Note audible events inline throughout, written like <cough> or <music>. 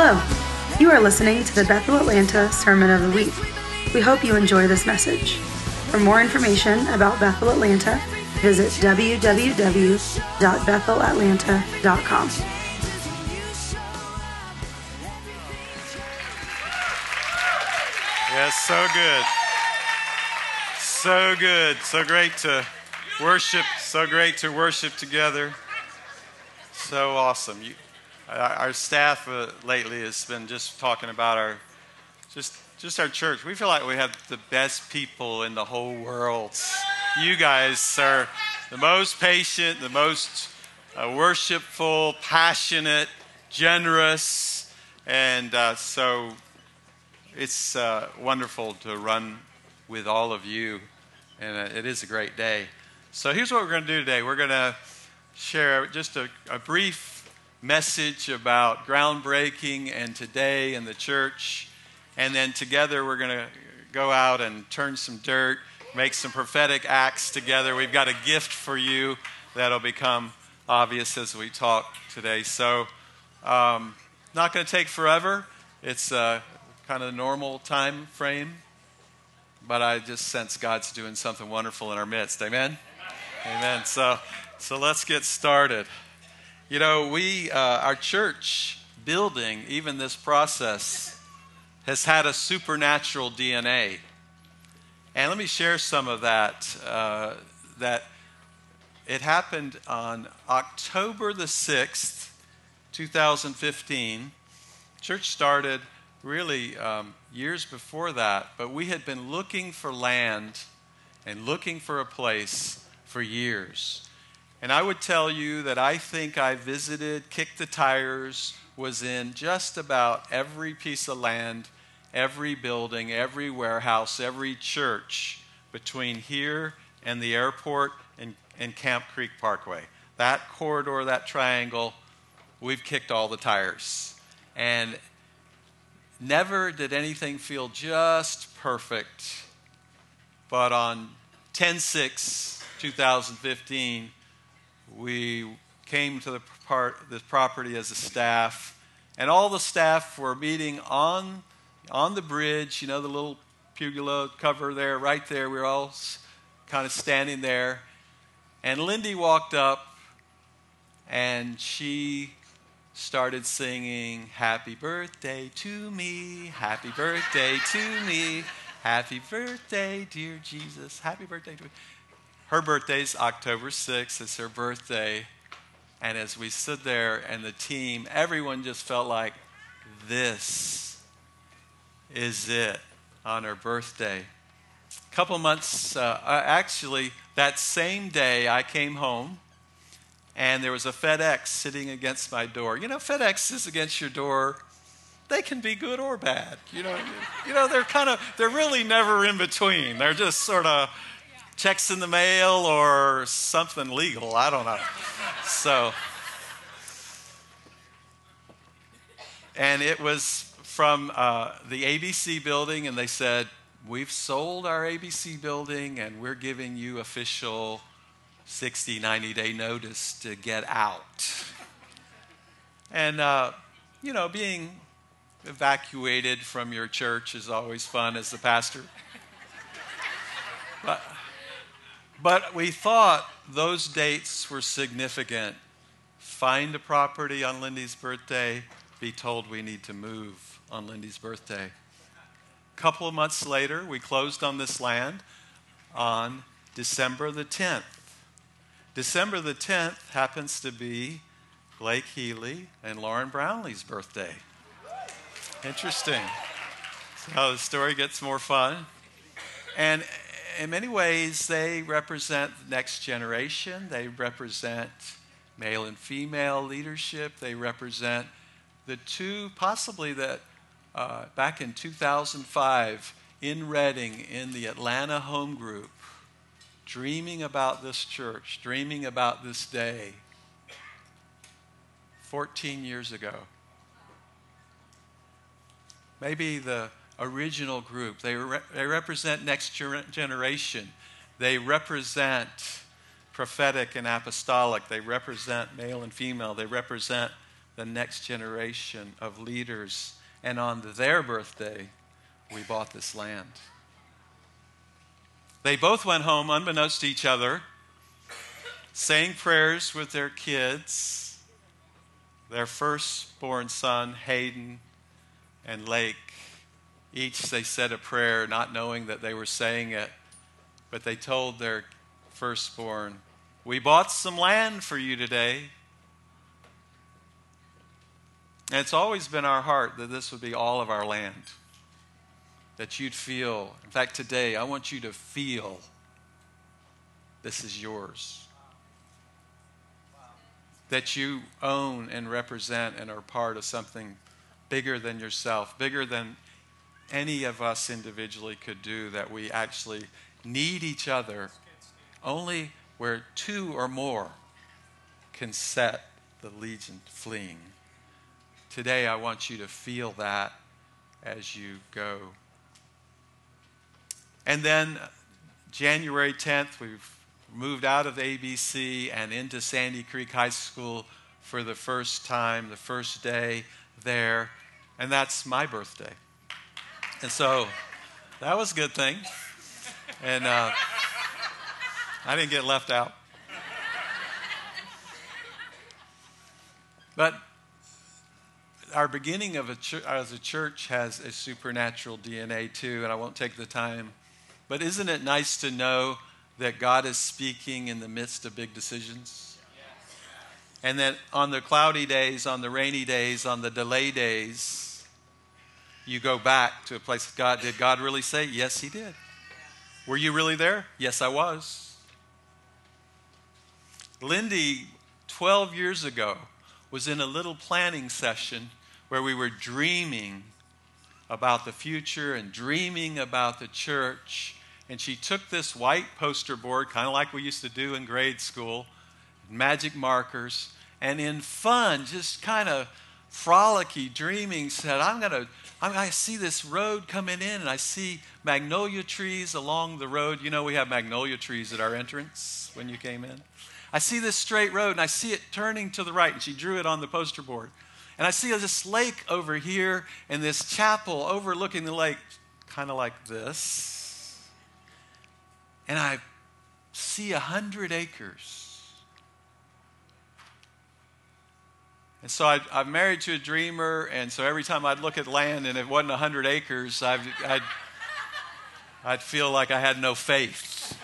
Hello. You are listening to the Bethel Atlanta Sermon of the Week. We hope you enjoy this message. For more information about Bethel Atlanta, visit www.bethelatlanta.com. Yes, so good. So good. So great to worship. So great to worship together. So awesome. You, our staff uh, lately has been just talking about our just just our church. We feel like we have the best people in the whole world. You guys are the most patient, the most uh, worshipful, passionate, generous, and uh, so it's uh, wonderful to run with all of you, and uh, it is a great day. So here's what we're going to do today. We're going to share just a, a brief message about groundbreaking and today in the church. And then together we're going to go out and turn some dirt, make some prophetic acts together. We've got a gift for you that'll become obvious as we talk today. So, um, not going to take forever. It's uh, kind of a normal time frame, but I just sense God's doing something wonderful in our midst. Amen. Amen. Amen. So, so let's get started. You know, we, uh, our church building, even this process, has had a supernatural DNA. And let me share some of that. Uh, that it happened on October the 6th, 2015. Church started really um, years before that, but we had been looking for land and looking for a place for years. And I would tell you that I think I visited, kicked the tires, was in just about every piece of land, every building, every warehouse, every church between here and the airport and, and Camp Creek Parkway. That corridor, that triangle, we've kicked all the tires. And never did anything feel just perfect. But on 10 6, 2015, we came to the part, this property as a staff, and all the staff were meeting on, on the bridge, you know, the little pergola cover there, right there. We were all kind of standing there. And Lindy walked up and she started singing, Happy birthday to me, happy birthday to me, happy birthday, dear Jesus, happy birthday to me. Her birthday's October 6th. It's her birthday. And as we stood there and the team, everyone just felt like this is it on her birthday. A couple months, uh, actually, that same day, I came home and there was a FedEx sitting against my door. You know, FedEx is against your door. They can be good or bad. You know, you know they're kind of, they're really never in between. They're just sort of checks in the mail or something legal. I don't know. So, and it was from uh, the ABC building, and they said, We've sold our ABC building, and we're giving you official 60, 90 day notice to get out. And, uh, you know, being evacuated from your church is always fun as the pastor. But but we thought those dates were significant. Find a property on Lindy's birthday, be told we need to move on Lindy's birthday. A couple of months later, we closed on this land on December the 10th. December the 10th happens to be Blake Healy and Lauren Brownlee's birthday. Interesting. So the story gets more fun. And in many ways, they represent the next generation. They represent male and female leadership. They represent the two, possibly that uh, back in 2005 in Redding, in the Atlanta home group, dreaming about this church, dreaming about this day 14 years ago. Maybe the original group. They, re- they represent next generation. They represent prophetic and apostolic. They represent male and female. They represent the next generation of leaders. And on their birthday, we bought this land. They both went home unbeknownst to each other, saying prayers with their kids, their firstborn son, Hayden, and Lake. Each they said a prayer, not knowing that they were saying it, but they told their firstborn, We bought some land for you today. And it's always been our heart that this would be all of our land. That you'd feel, in fact, today, I want you to feel this is yours. That you own and represent and are part of something bigger than yourself, bigger than any of us individually could do, that we actually need each other only where two or more can set the legion fleeing. Today, I want you to feel that as you go. And then, January 10th, we've moved out of ABC and into Sandy Creek High School for the first time, the first day there, and that's my birthday. And so that was a good thing. And uh, I didn't get left out. But our beginning of a ch- as a church has a supernatural DNA too, and I won't take the time. But isn't it nice to know that God is speaking in the midst of big decisions? And that on the cloudy days, on the rainy days, on the delay days, you go back to a place God did God really say? Yes, He did. Were you really there? Yes, I was. Lindy, 12 years ago, was in a little planning session where we were dreaming about the future and dreaming about the church. And she took this white poster board, kind of like we used to do in grade school, magic markers, and in fun, just kind of frolicky dreaming, said, I'm going to. I see this road coming in, and I see magnolia trees along the road. You know, we have magnolia trees at our entrance when you came in. I see this straight road, and I see it turning to the right, and she drew it on the poster board. And I see this lake over here, and this chapel overlooking the lake, kind of like this. And I see a hundred acres And so I, am married to a dreamer, and so every time I'd look at land and it wasn't 100 acres, I'd, I'd, I'd feel like I had no faith.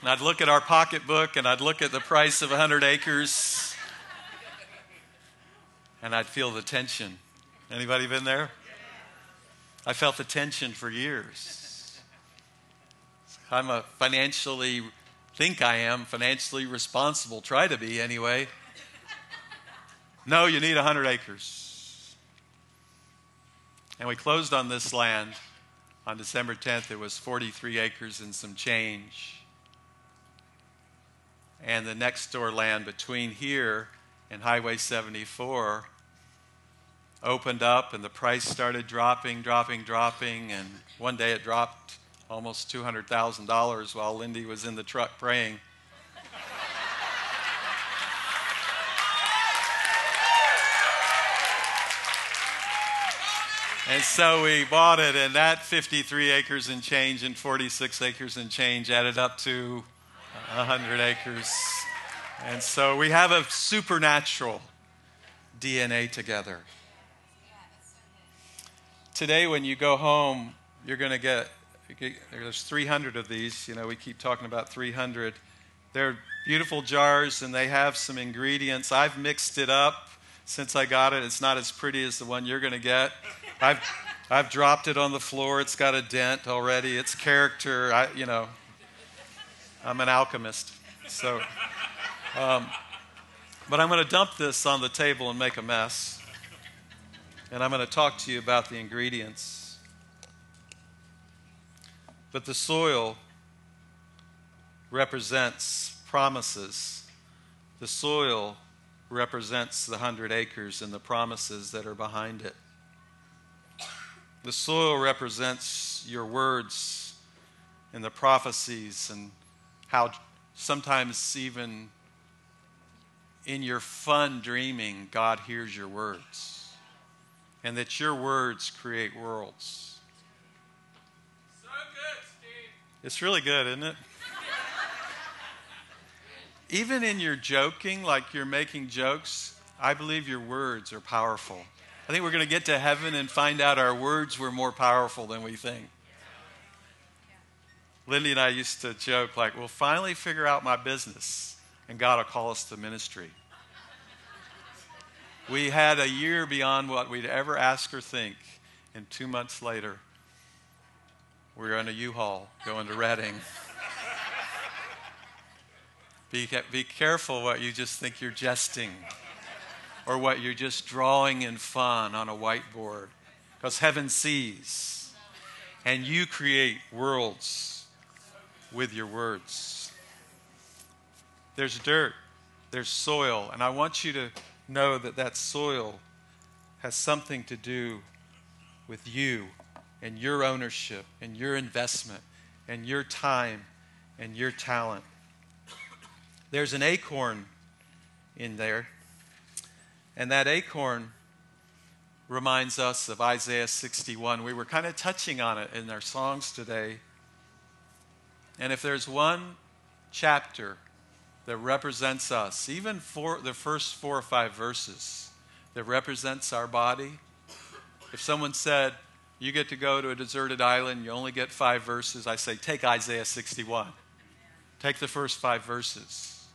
And I'd look at our pocketbook and I'd look at the price of 100 acres, and I'd feel the tension. Anybody been there? I felt the tension for years. I'm a financially think I am financially responsible, try to be anyway. No, you need 100 acres. And we closed on this land on December 10th. It was 43 acres and some change. And the next door land between here and Highway 74 opened up, and the price started dropping, dropping, dropping. And one day it dropped almost $200,000 while Lindy was in the truck praying. And so we bought it, and that 53 acres and change and 46 acres and change added up to 100 acres. And so we have a supernatural DNA together. Today, when you go home, you're going to get there's 300 of these. You know, we keep talking about 300. They're beautiful jars and they have some ingredients. I've mixed it up since I got it. It's not as pretty as the one you're going to get. I've, I've dropped it on the floor. It's got a dent already. It's character. I, you know, I'm an alchemist. So, um, but I'm going to dump this on the table and make a mess. And I'm going to talk to you about the ingredients. But the soil represents promises. The soil represents the hundred acres and the promises that are behind it. The soil represents your words and the prophecies and how sometimes even in your fun dreaming, God hears your words, and that your words create worlds. It's really good, isn't it? Even in your joking, like you're making jokes, I believe your words are powerful. I think we're going to get to heaven and find out our words were more powerful than we think. Lindy and I used to joke, like, we'll finally figure out my business, and God will call us to ministry. We had a year beyond what we'd ever ask or think, and two months later, we were in a U-Haul going to Redding. Be, be careful what you just think you're jesting or what you're just drawing in fun on a whiteboard because heaven sees and you create worlds with your words. There's dirt, there's soil, and I want you to know that that soil has something to do with you and your ownership and your investment and your time and your talent. There's an acorn in there, and that acorn reminds us of Isaiah 61. We were kind of touching on it in our songs today. And if there's one chapter that represents us, even for the first four or five verses that represents our body, if someone said, You get to go to a deserted island, you only get five verses, I say, Take Isaiah 61. Take the first five verses.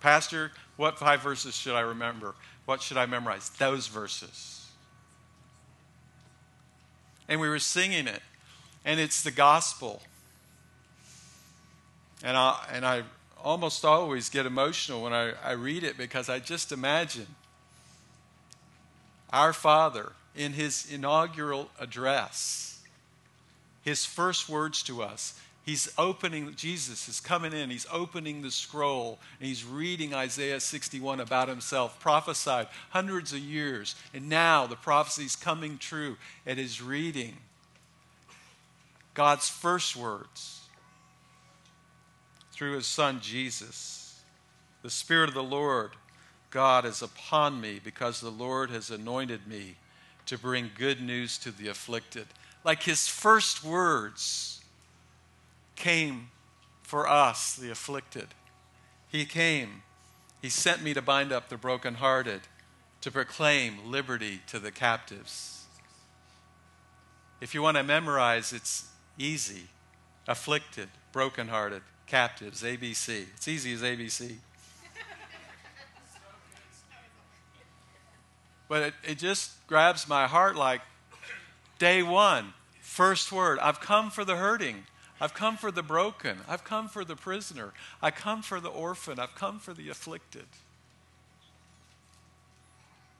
Pastor, what five verses should I remember? What should I memorize? Those verses. And we were singing it, and it's the gospel. And I, and I almost always get emotional when I, I read it because I just imagine our Father in his inaugural address, his first words to us. He's opening, Jesus is coming in, he's opening the scroll, and he's reading Isaiah 61 about himself, prophesied hundreds of years, and now the prophecy is coming true at his reading. God's first words through his son Jesus. The Spirit of the Lord God is upon me because the Lord has anointed me to bring good news to the afflicted. Like his first words came for us, the afflicted. He came. He sent me to bind up the brokenhearted, to proclaim liberty to the captives. If you want to memorize, it's easy. Afflicted, brokenhearted, captives, ABC. It's easy as ABC. But it, it just grabs my heart like day one, first word I've come for the hurting. I've come for the broken. I've come for the prisoner. I come for the orphan. I've come for the afflicted.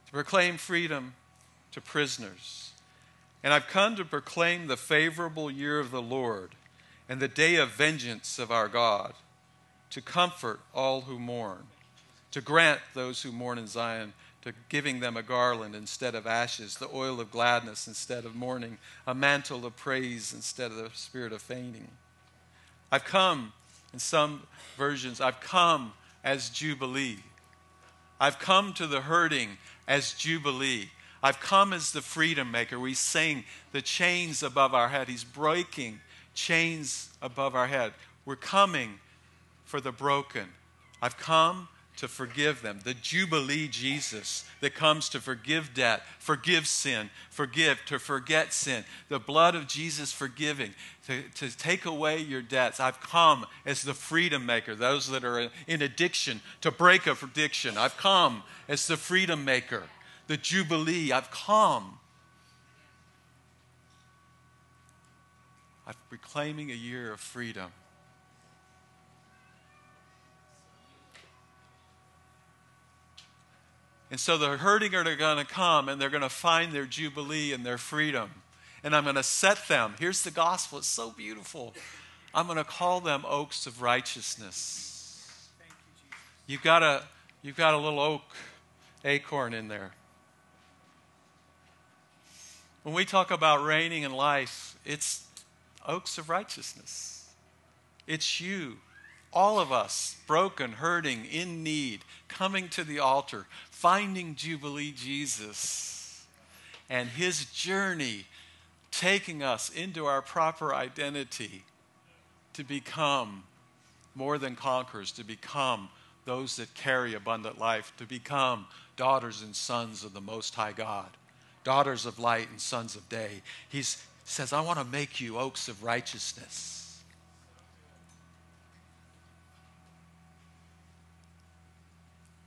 To proclaim freedom to prisoners. And I've come to proclaim the favorable year of the Lord and the day of vengeance of our God, to comfort all who mourn, to grant those who mourn in Zion, to giving them a garland instead of ashes, the oil of gladness instead of mourning, a mantle of praise instead of the spirit of fainting. I've come, in some versions, I've come as Jubilee. I've come to the hurting as Jubilee. I've come as the freedom maker. We sing the chains above our head. He's breaking chains above our head. We're coming for the broken. I've come to forgive them. The Jubilee Jesus that comes to forgive debt, forgive sin, forgive, to forget sin. The blood of Jesus forgiving, to, to take away your debts. I've come as the freedom maker, those that are in addiction, to break a addiction. I've come as the freedom maker, the Jubilee. I've come I'm reclaiming a year of freedom. And so the hurting are going to come and they're going to find their jubilee and their freedom. And I'm going to set them. Here's the gospel. It's so beautiful. I'm going to call them oaks of righteousness. You have got a you've got a little oak acorn in there. When we talk about reigning in life, it's oaks of righteousness. It's you All of us, broken, hurting, in need, coming to the altar, finding Jubilee Jesus and his journey taking us into our proper identity to become more than conquerors, to become those that carry abundant life, to become daughters and sons of the Most High God, daughters of light and sons of day. He says, I want to make you oaks of righteousness.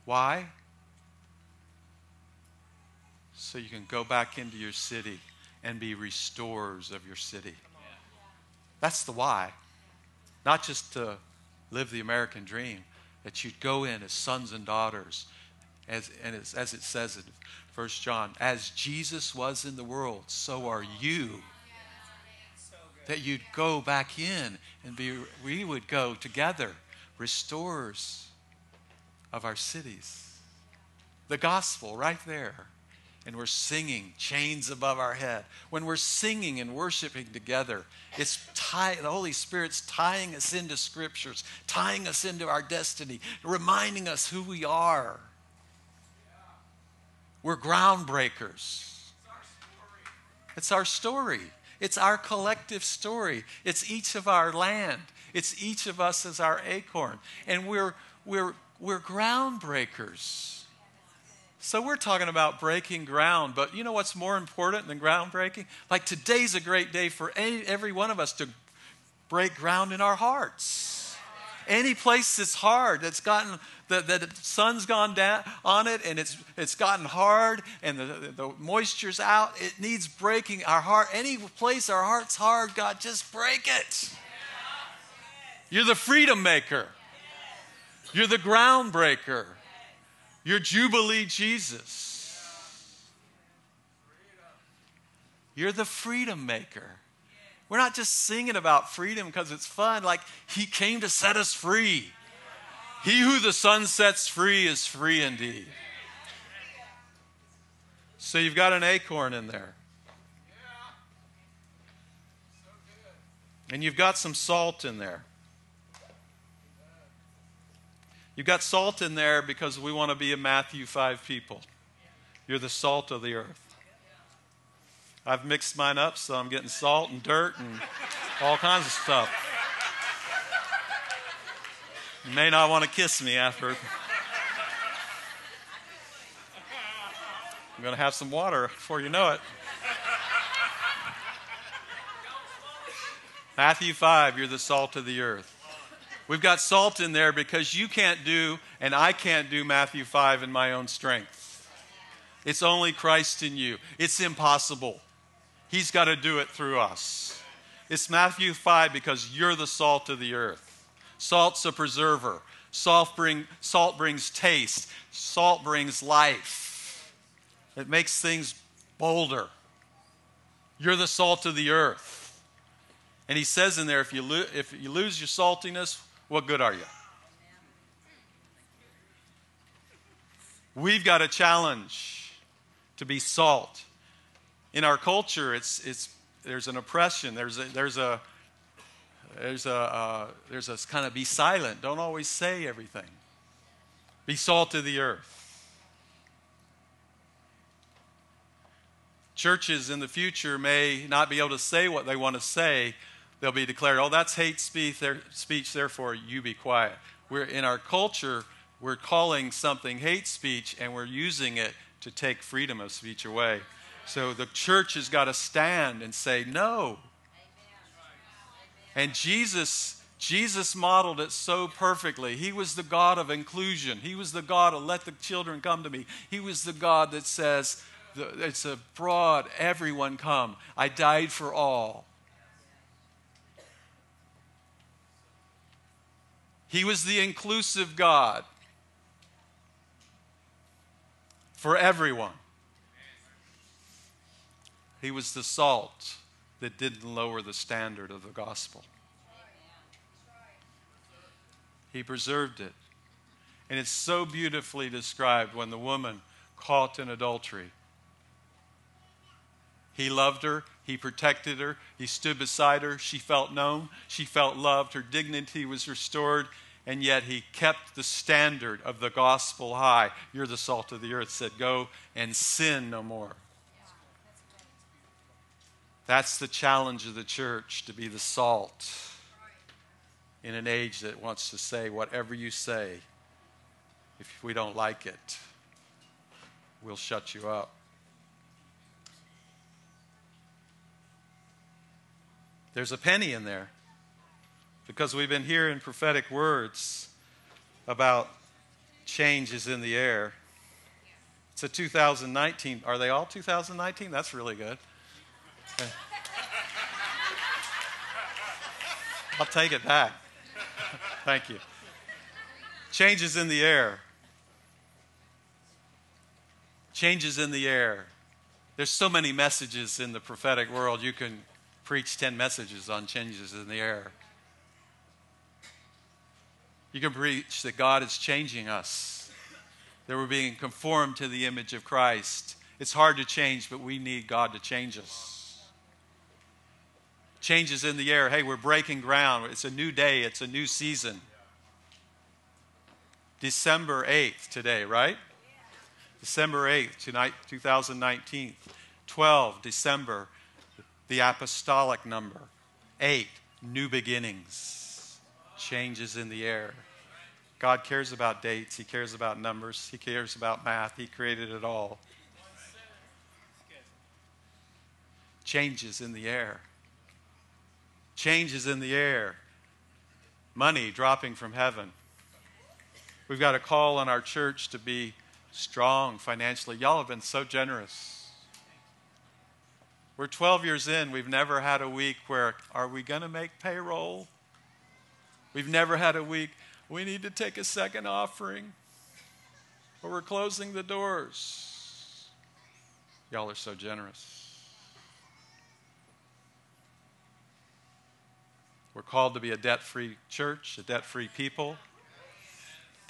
Why? So you can go back into your city and be restorers of your city. That's the why. Not just to live the American dream, that you'd go in as sons and daughters, as, and as, as it says in 1 John, as Jesus was in the world, so are you. That you'd go back in and be, we would go together, restorers of our cities. The gospel right there and we're singing chains above our head. When we're singing and worshiping together it's tie, the holy spirit's tying us into scriptures tying us into our destiny reminding us who we are. We're groundbreakers. It's our story. It's our collective story. It's each of our land. It's each of us as our acorn. And we're we're we're groundbreakers so we're talking about breaking ground, but you know what's more important than groundbreaking? Like today's a great day for any, every one of us to break ground in our hearts. Any place that's hard, that's gotten the, the sun's gone down on it and it's it's gotten hard and the, the moisture's out, it needs breaking. Our heart, any place our heart's hard, God, just break it. You're the freedom maker. You're the groundbreaker. Your Jubilee Jesus. You're the freedom maker. We're not just singing about freedom because it's fun, like He came to set us free. He who the sun sets free is free indeed. So you've got an acorn in there. And you've got some salt in there. You've got salt in there because we want to be a Matthew 5 people. You're the salt of the earth. I've mixed mine up, so I'm getting salt and dirt and all kinds of stuff. You may not want to kiss me after. I'm going to have some water before you know it. Matthew 5, you're the salt of the earth. We've got salt in there because you can't do, and I can't do Matthew 5 in my own strength. It's only Christ in you. It's impossible. He's got to do it through us. It's Matthew 5 because you're the salt of the earth. Salt's a preserver. Salt, bring, salt brings taste. Salt brings life. It makes things bolder. You're the salt of the earth. And he says in there if you, lo- if you lose your saltiness, what good are you? We've got a challenge to be salt. In our culture, it's, it's, there's an oppression, there's a, there's a, there's a, uh, there's a kind of be silent, don't always say everything. Be salt of the earth. Churches in the future may not be able to say what they want to say they'll be declared, oh, that's hate speech, speech, therefore you be quiet. We're in our culture, we're calling something hate speech and we're using it to take freedom of speech away. So the church has got to stand and say no. And Jesus Jesus modeled it so perfectly. He was the God of inclusion. He was the God of let the children come to me. He was the God that says it's a broad everyone come. I died for all. He was the inclusive God for everyone. He was the salt that didn't lower the standard of the gospel. He preserved it. And it's so beautifully described when the woman caught in adultery. He loved her, he protected her, he stood beside her, she felt known, she felt loved, her dignity was restored, and yet he kept the standard of the gospel high. You're the salt of the earth, said, Go and sin no more. That's the challenge of the church to be the salt in an age that wants to say whatever you say. If we don't like it, we'll shut you up. There's a penny in there because we've been hearing prophetic words about changes in the air. It's a 2019. Are they all 2019? That's really good. <laughs> I'll take it back. <laughs> Thank you. Changes in the air. Changes in the air. There's so many messages in the prophetic world. You can preach 10 messages on changes in the air. You can preach that God is changing us, that we're being conformed to the image of Christ. It's hard to change, but we need God to change us. Changes in the air. Hey, we're breaking ground. It's a new day, it's a new season. December 8th today, right? December 8th, tonight, 2019. 12, December, the apostolic number. 8, new beginnings. Changes in the air. God cares about dates, He cares about numbers, He cares about math, He created it all. Changes in the air. Changes in the air. Money dropping from heaven We've got a call on our church to be strong financially. Y'all have been so generous. We're 12 years in. We've never had a week where, are we going to make payroll? We've never had a week, we need to take a second offering, or we're closing the doors. Y'all are so generous. We're called to be a debt free church, a debt free people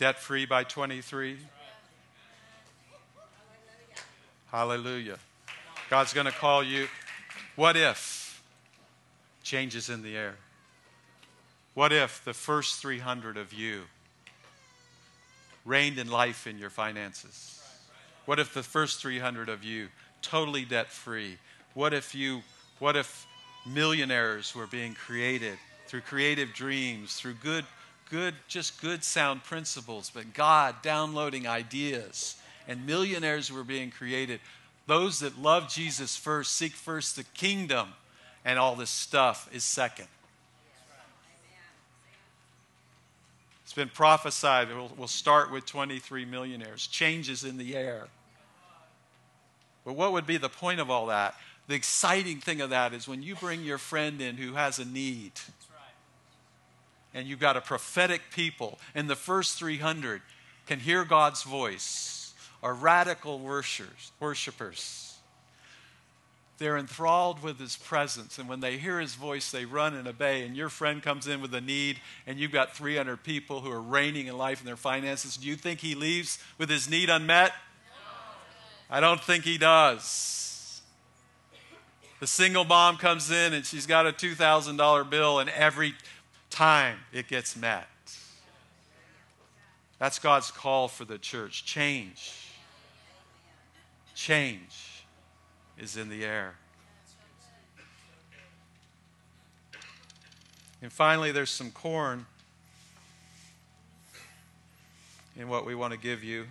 debt free by 23. Hallelujah. God's going to call you. What if changes in the air? What if the first 300 of you reigned in life in your finances? What if the first 300 of you totally debt free? What if you what if millionaires were being created through creative dreams, through good good, just good sound principles, but God downloading ideas. And millionaires were being created. Those that love Jesus first, seek first the kingdom, and all this stuff is second. It's been prophesied. We'll, we'll start with 23 millionaires, changes in the air. But what would be the point of all that? The exciting thing of that is when you bring your friend in who has a need and you've got a prophetic people, and the first 300 can hear God's voice, are radical worshipers. worshipers. They're enthralled with his presence, and when they hear his voice, they run and obey. And your friend comes in with a need, and you've got 300 people who are reigning in life and their finances. Do you think he leaves with his need unmet? No. I don't think he does. The single mom comes in and she's got a $2,000 bill, and every time it gets met. That's God's call for the church. Change. Change is in the air. And finally, there's some corn in what we want to give you.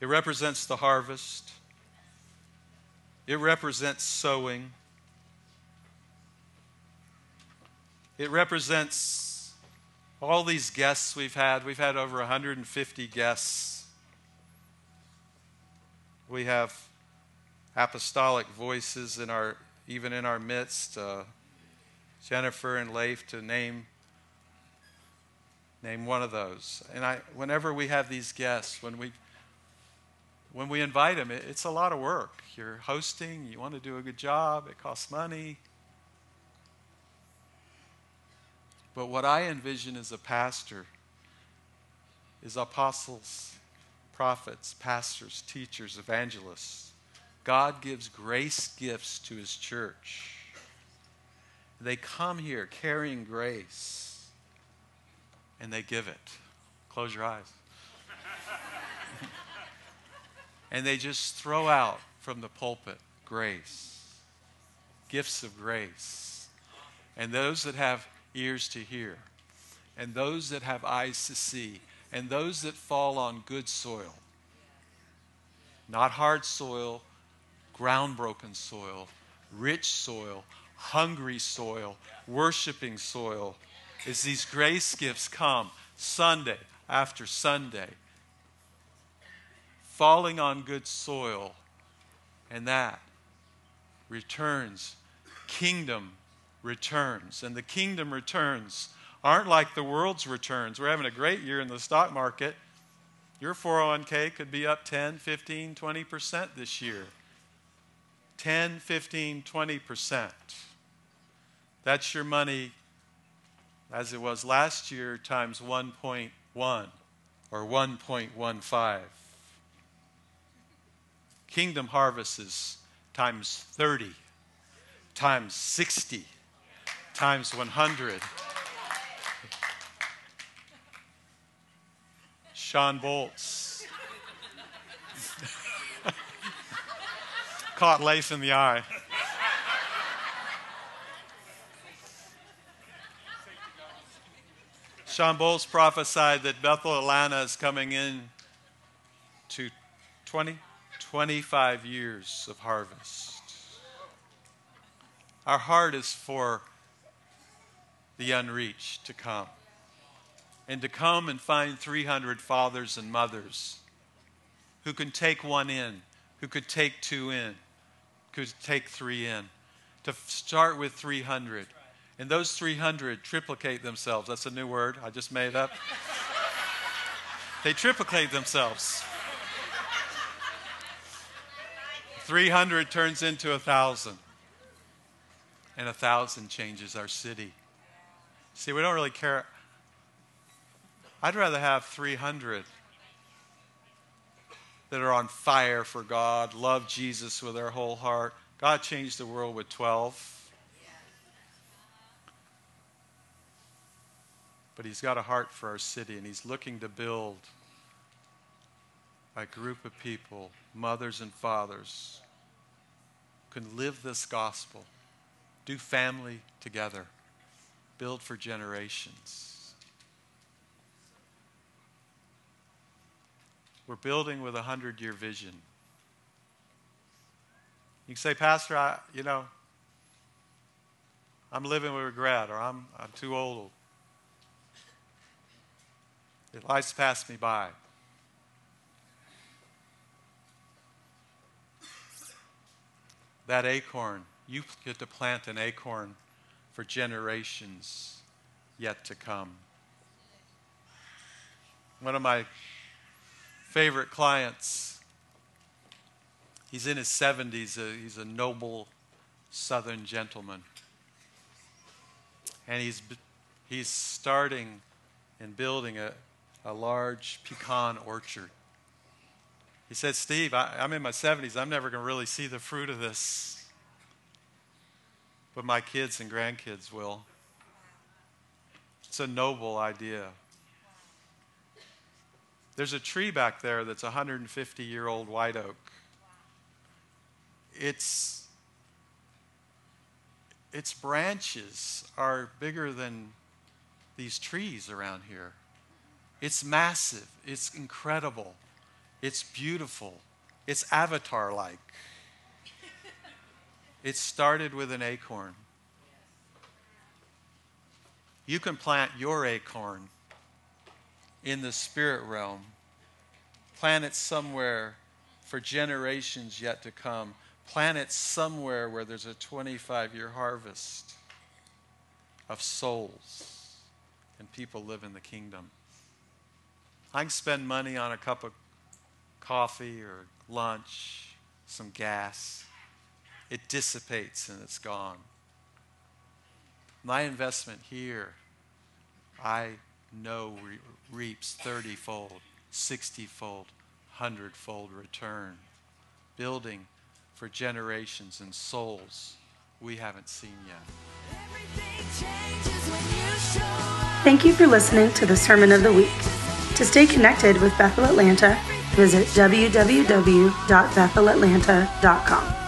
It represents the harvest, it represents sowing. It represents all these guests we've had. We've had over 150 guests. We have apostolic voices in our, even in our midst. Uh, Jennifer and Leif to name name one of those. And I, whenever we have these guests, when we when we invite them, it, it's a lot of work. You're hosting, you want to do a good job, it costs money. But what I envision as a pastor is apostles, prophets, pastors, teachers, evangelists. God gives grace gifts to his church. They come here carrying grace. and they give it. Close your eyes. <laughs> and they just throw out from the pulpit grace, gifts of grace. And those that have ears to hear, and those that have eyes to see, and those that fall on good soil, not hard soil, groundbroken soil, rich soil, hungry soil, worshiping soil, as these grace gifts come Sunday after Sunday, falling on good soil, and that returns. Kingdom returns. And the kingdom returns aren't like the world's returns. We're having a great year in the stock market. Your 401k could be up 10, 15, 20% this year. 10, 15, 20%. That's your money as it was last year times 1.1 or 1.15. Kingdom harvest is times 30, times 60, times 100. Shawn Bolz caught Lace in the eye. Shawn Bolz prophesied that Bethel Atlanta is coming in to 20, 25 years of harvest. Our heart is for the unreached to come. And to come and find 300 fathers and mothers who can take one in, who could take two in, could take three in. To start with 300 and those 300 triplicate themselves. That's a new word I just made up. <laughs> they triplicate themselves. 300 turns into a 1,000. And a 1,000 changes our city. See, we don't really care. I'd rather have 300 that are on fire for God, love Jesus with their whole heart. God changed the world with 12. but he's got a heart for our city and he's looking to build a group of people, mothers and fathers, can live this gospel, do family together, build for generations. We're building with a hundred year vision. You can say, Pastor, I, you know, I'm living with regret, or I'm, I'm too old Life's passed me by. That acorn, you get to plant an acorn for generations yet to come. One of my favorite clients, he's in his 70s, uh, he's a noble southern gentleman. And he's, he's starting and building a, a large pecan orchard. He said, Steve, I, am in my 70s. I'm never going to really see the fruit of this. But my kids and grandkids will. It's a noble idea. There's a tree back there that's 150 year old white oak. Its, its branches are bigger than these trees around here. It's massive, it's incredible, it's beautiful, it's avatar like. It started with an acorn. You can plant your acorn in the spirit realm, plant it somewhere for generations yet to come, plant it somewhere where there's a 25 year harvest of souls and people live in the kingdom. I can spend money on a cup of coffee or lunch, some gas. It dissipates and it's gone. My investment here, I know re- reaps 30 fold, 60 fold, 100 fold return, building for generations and souls we haven't seen yet. Thank you for listening to the Sermon of the Week. To stay connected with Bethel Atlanta, visit www.bethelatlanta.com.